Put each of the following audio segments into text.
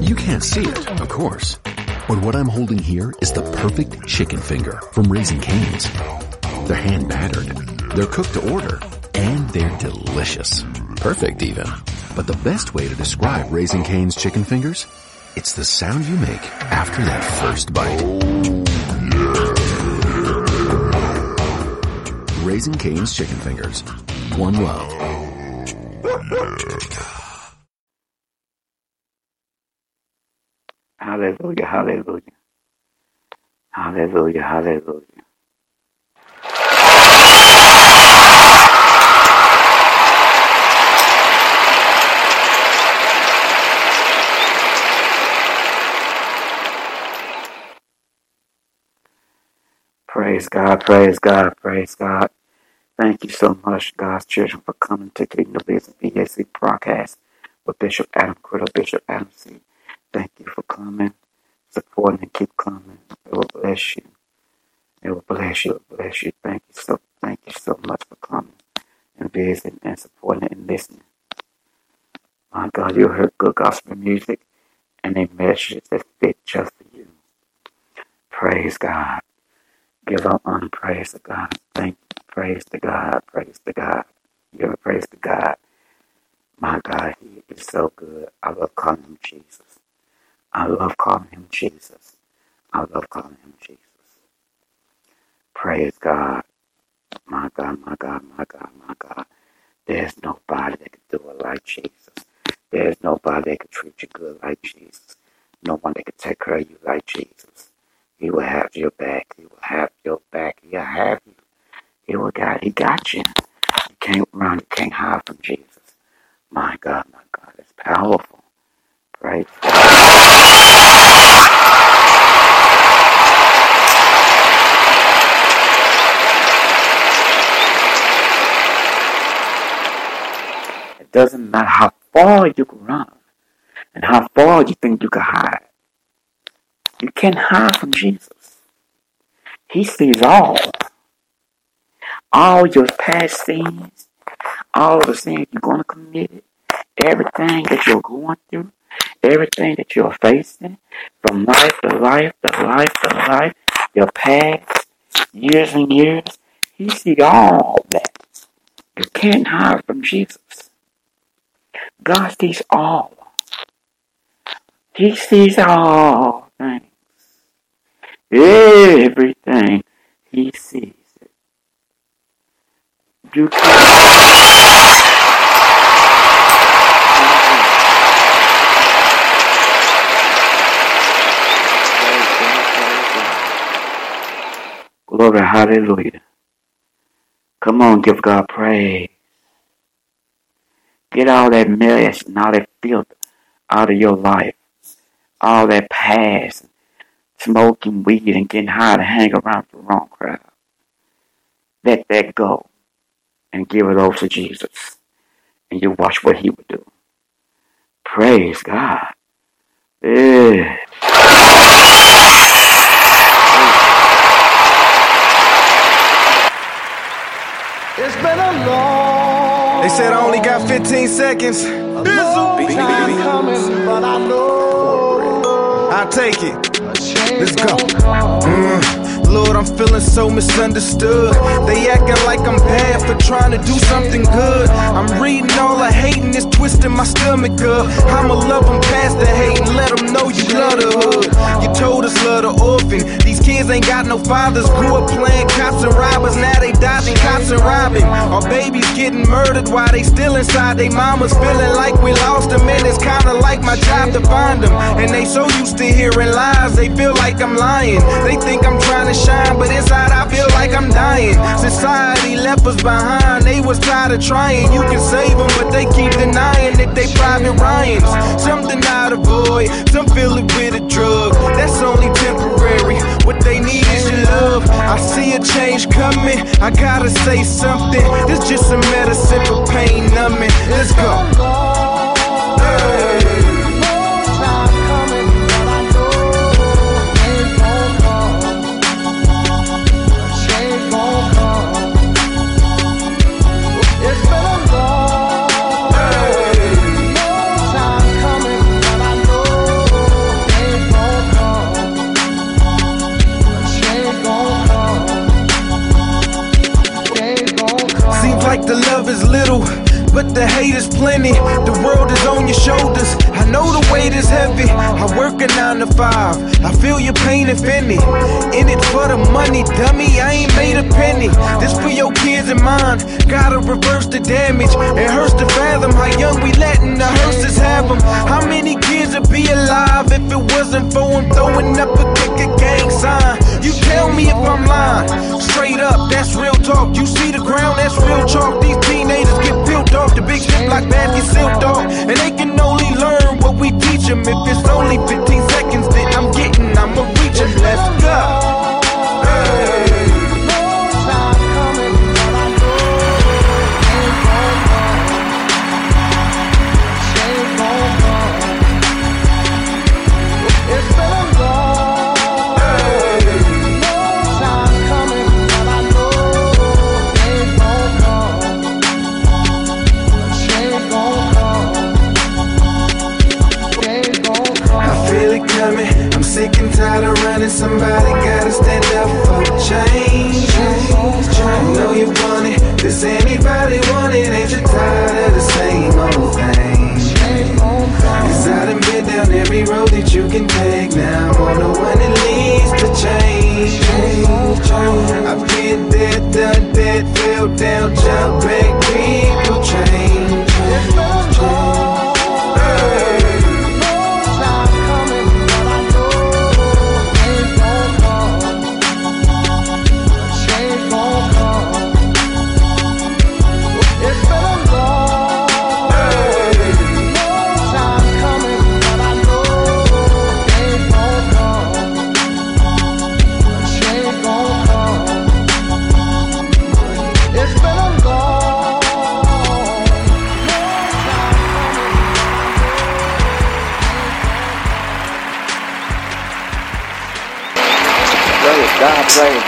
You can't see it, of course. But what I'm holding here is the perfect chicken finger from Raising Cane's. They're hand battered, they're cooked to order, and they're delicious. Perfect even. But the best way to describe Raising Cane's chicken fingers? It's the sound you make after that first bite. Raising Cane's chicken fingers. One love. Hallelujah, hallelujah. Hallelujah, hallelujah. Praise God, praise God, praise God. Thank you so much, God's children, for coming to Kingdom Business BAC broadcast with Bishop Adam Criddle, Bishop Adam C. Thank you for coming, supporting, and keep coming. It will bless you. It will bless you. It will bless you. Thank you so, thank you so much for coming and visiting and supporting and listening. My God, you heard good gospel music and a message that fit just for you. Praise God. Give up honor, praise to God. Thank you. Praise to God. Praise to God. Give a praise to God. My God, He is so good. I love calling Him Jesus. I love calling Him Jesus. I love calling Him Jesus. Praise God. My God, my God, my God, my God. There's nobody that can do it like Jesus. There's nobody that can treat you good like Jesus. No one that can take care of you like Jesus. He will have your back. He will have your back. He'll have you. He will got. He got you. You can't run. You can't hide from Jesus. My God, my God, it's powerful. Praise God. It doesn't matter how far you can run and how far you think you can hide. You can't hide from Jesus. He sees all. All your past sins, all the sins you're going to commit, everything that you're going through, everything that you're facing, from life to life to life to life, your past, years and years, He sees all that. You can't hide from Jesus. God sees all. He sees all things. Everything he sees it. You. Glory, hallelujah. Come on, give God praise. Get all that mess and all that filth out of your life. All that past, smoking weed and getting high to hang around the wrong crowd. Let that go and give it over to Jesus. And you watch what he would do. Praise God. Yeah. It's been a long said I only got 15 seconds. long time coming, but I know I'll take it. Let's go. Mm. Lord, I'm feeling so misunderstood. They acting like I'm bad for trying to do something good. I'm reading all the hating, it's twisting my stomach up. I'ma love them past the hate and let them know you love the hood. You told us love the orphan. These kids ain't got no fathers. Grew up playing cops and robbers, now they dodging cops and robbing. Our babies getting murdered while they still inside they mamas, feeling like we lost them. And it's kinda like my job to find them. And they so used to hearing lies, they feel like I'm lying. They think I'm trying to shine, but inside I feel like I'm dying. Society left us behind, they was tired of trying. You can save them, but they keep denying that they private Ryans. Some deny the void, some fill it with a drug. That's only temporary. What they need is your love. I see a change coming. I gotta say something. This just some medicine for pain numbing. Let's go. Hey. If any. In it for the money, dummy. I ain't made a penny. This for your kids and mine. Gotta reverse the damage. It hurts to fathom how young we letting the hearses have them. How many kids would be alive if it wasn't for them throwing up a kick a gang sign? You tell me if I'm lying. Straight up, that's real talk. You see the ground, that's real chalk. These teenagers get built off the big ship like bad get silked off. And they can only learn what we teach them. If it's only 15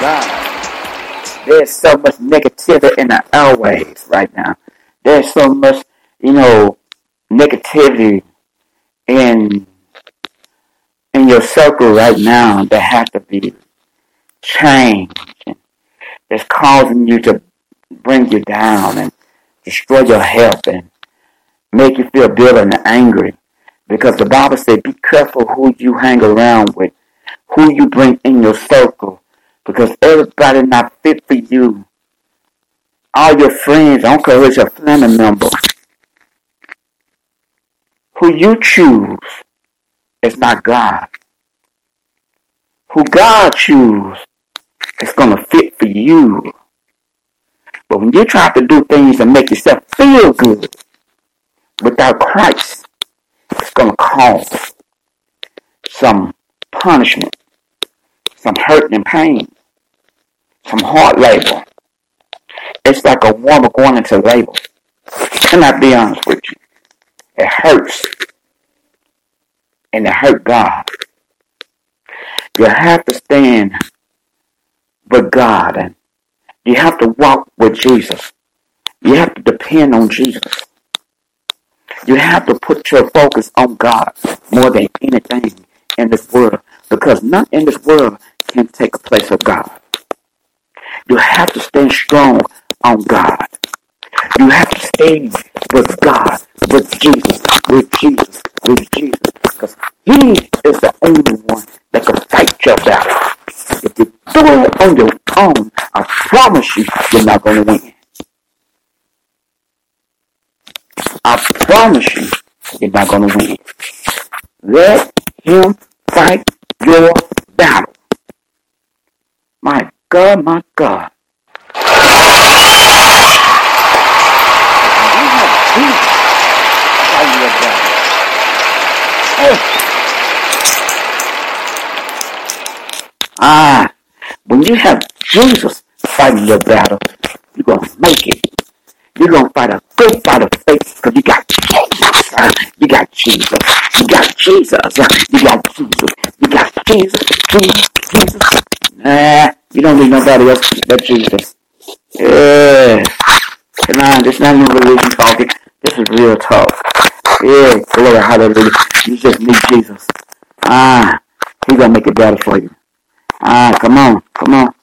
God. There's so much negativity in the airwaves right now. There's so much, you know, negativity in in your circle right now that has to be changed. It's causing you to bring you down and destroy your health and make you feel bitter and angry. Because the Bible says, be careful who you hang around with, who you bring in your circle. Because everybody not fit for you. All your friends, I don't care who's your family member. Who you choose is not God. Who God choose is to fit for you. But when you try to do things and make yourself feel good without Christ, it's going to cause some punishment, some hurt and pain, some hard labor. It's like a woman going into labor. Can I be honest with you? It hurts. And it hurt God. You have to stand with God and you have to walk with Jesus. You have to depend on Jesus. You have to put your focus on God more than anything in this world because nothing in this world can take the place of God. You have to stand strong on God. You have to stay with God, with Jesus, with Jesus, with Jesus, because He is the only one that can fight your battle. If you do it on your own, I promise you, you're not going to win. I promise you, you're not going to win. Let Him fight your battle. My God, my God. Ah, when you have Jesus fighting your battle, you're going to make it. You're going to fight a good fight of faith because you got Jesus. You got Jesus. You got Jesus. You got Jesus. You got Jesus. Jesus. Jesus. Nah, you don't need nobody else but Jesus. Yeah. Come on, this is not even religion talking. This is real talk. Yeah, glory, hallelujah. You just need Jesus. Ah, He's to make it better for you. Ah, come on, come on.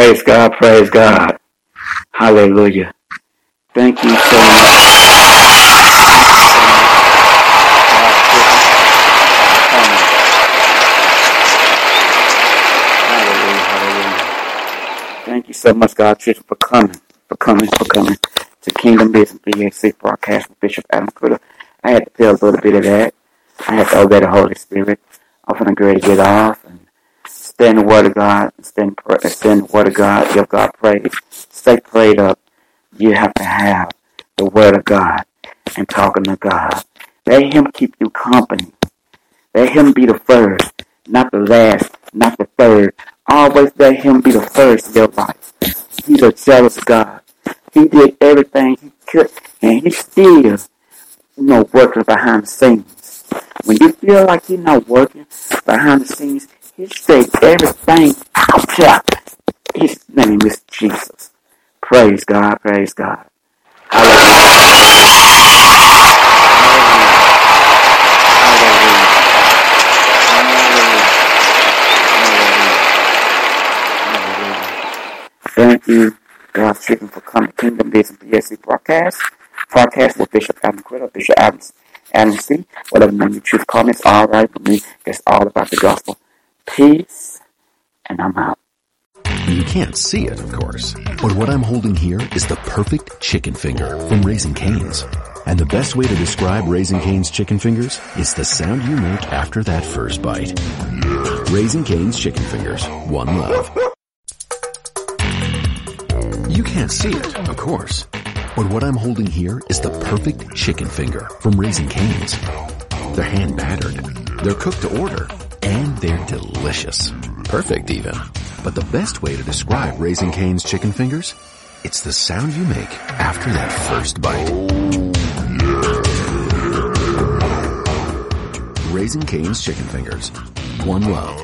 Praise God, praise God. Hallelujah. Thank you so much. Hallelujah, hallelujah. Thank you so much, God, Church, for coming, for coming, for coming to Kingdom Business BAC broadcast with Bishop Adam Critter. I had to feel a little bit of that. I had to obey the Holy Spirit. I'm going to get off and stand the Word of God, stand, stand the Word of God, give God praise. Stay prayed up. You have to have the Word of God and talking to God. Let Him keep you company. Let Him be the first, not the last, not the third. Always let Him be the first in your life. He's a jealous God. He did everything He could, and He still, you know, working behind the scenes. When you feel like you're not working behind the scenes, He takes everything out there. His name is Jesus. Praise God, praise God. Hallelujah. Thank you, God's children, for coming to Kingdom Business BAC broadcast. Broadcast with Bishop Adam Bishop Adams, Adam C. Whatever name you choose it's all right for me. It's all about the gospel. Peace, and I'm out. You can't see it, of course. But what I'm holding here is the perfect chicken finger from Raising Cane's. And the best way to describe Raising Cane's chicken fingers is the sound you make after that first bite. Raising Cane's chicken fingers. One love. You can't see it, of course. But what I'm holding here is the perfect chicken finger from Raising Cane's. They're hand battered. They're cooked to order. And they're delicious. Perfect even. But the best way to describe Raising Cane's chicken fingers? It's the sound you make after that first bite. Raising Cane's chicken fingers. One love.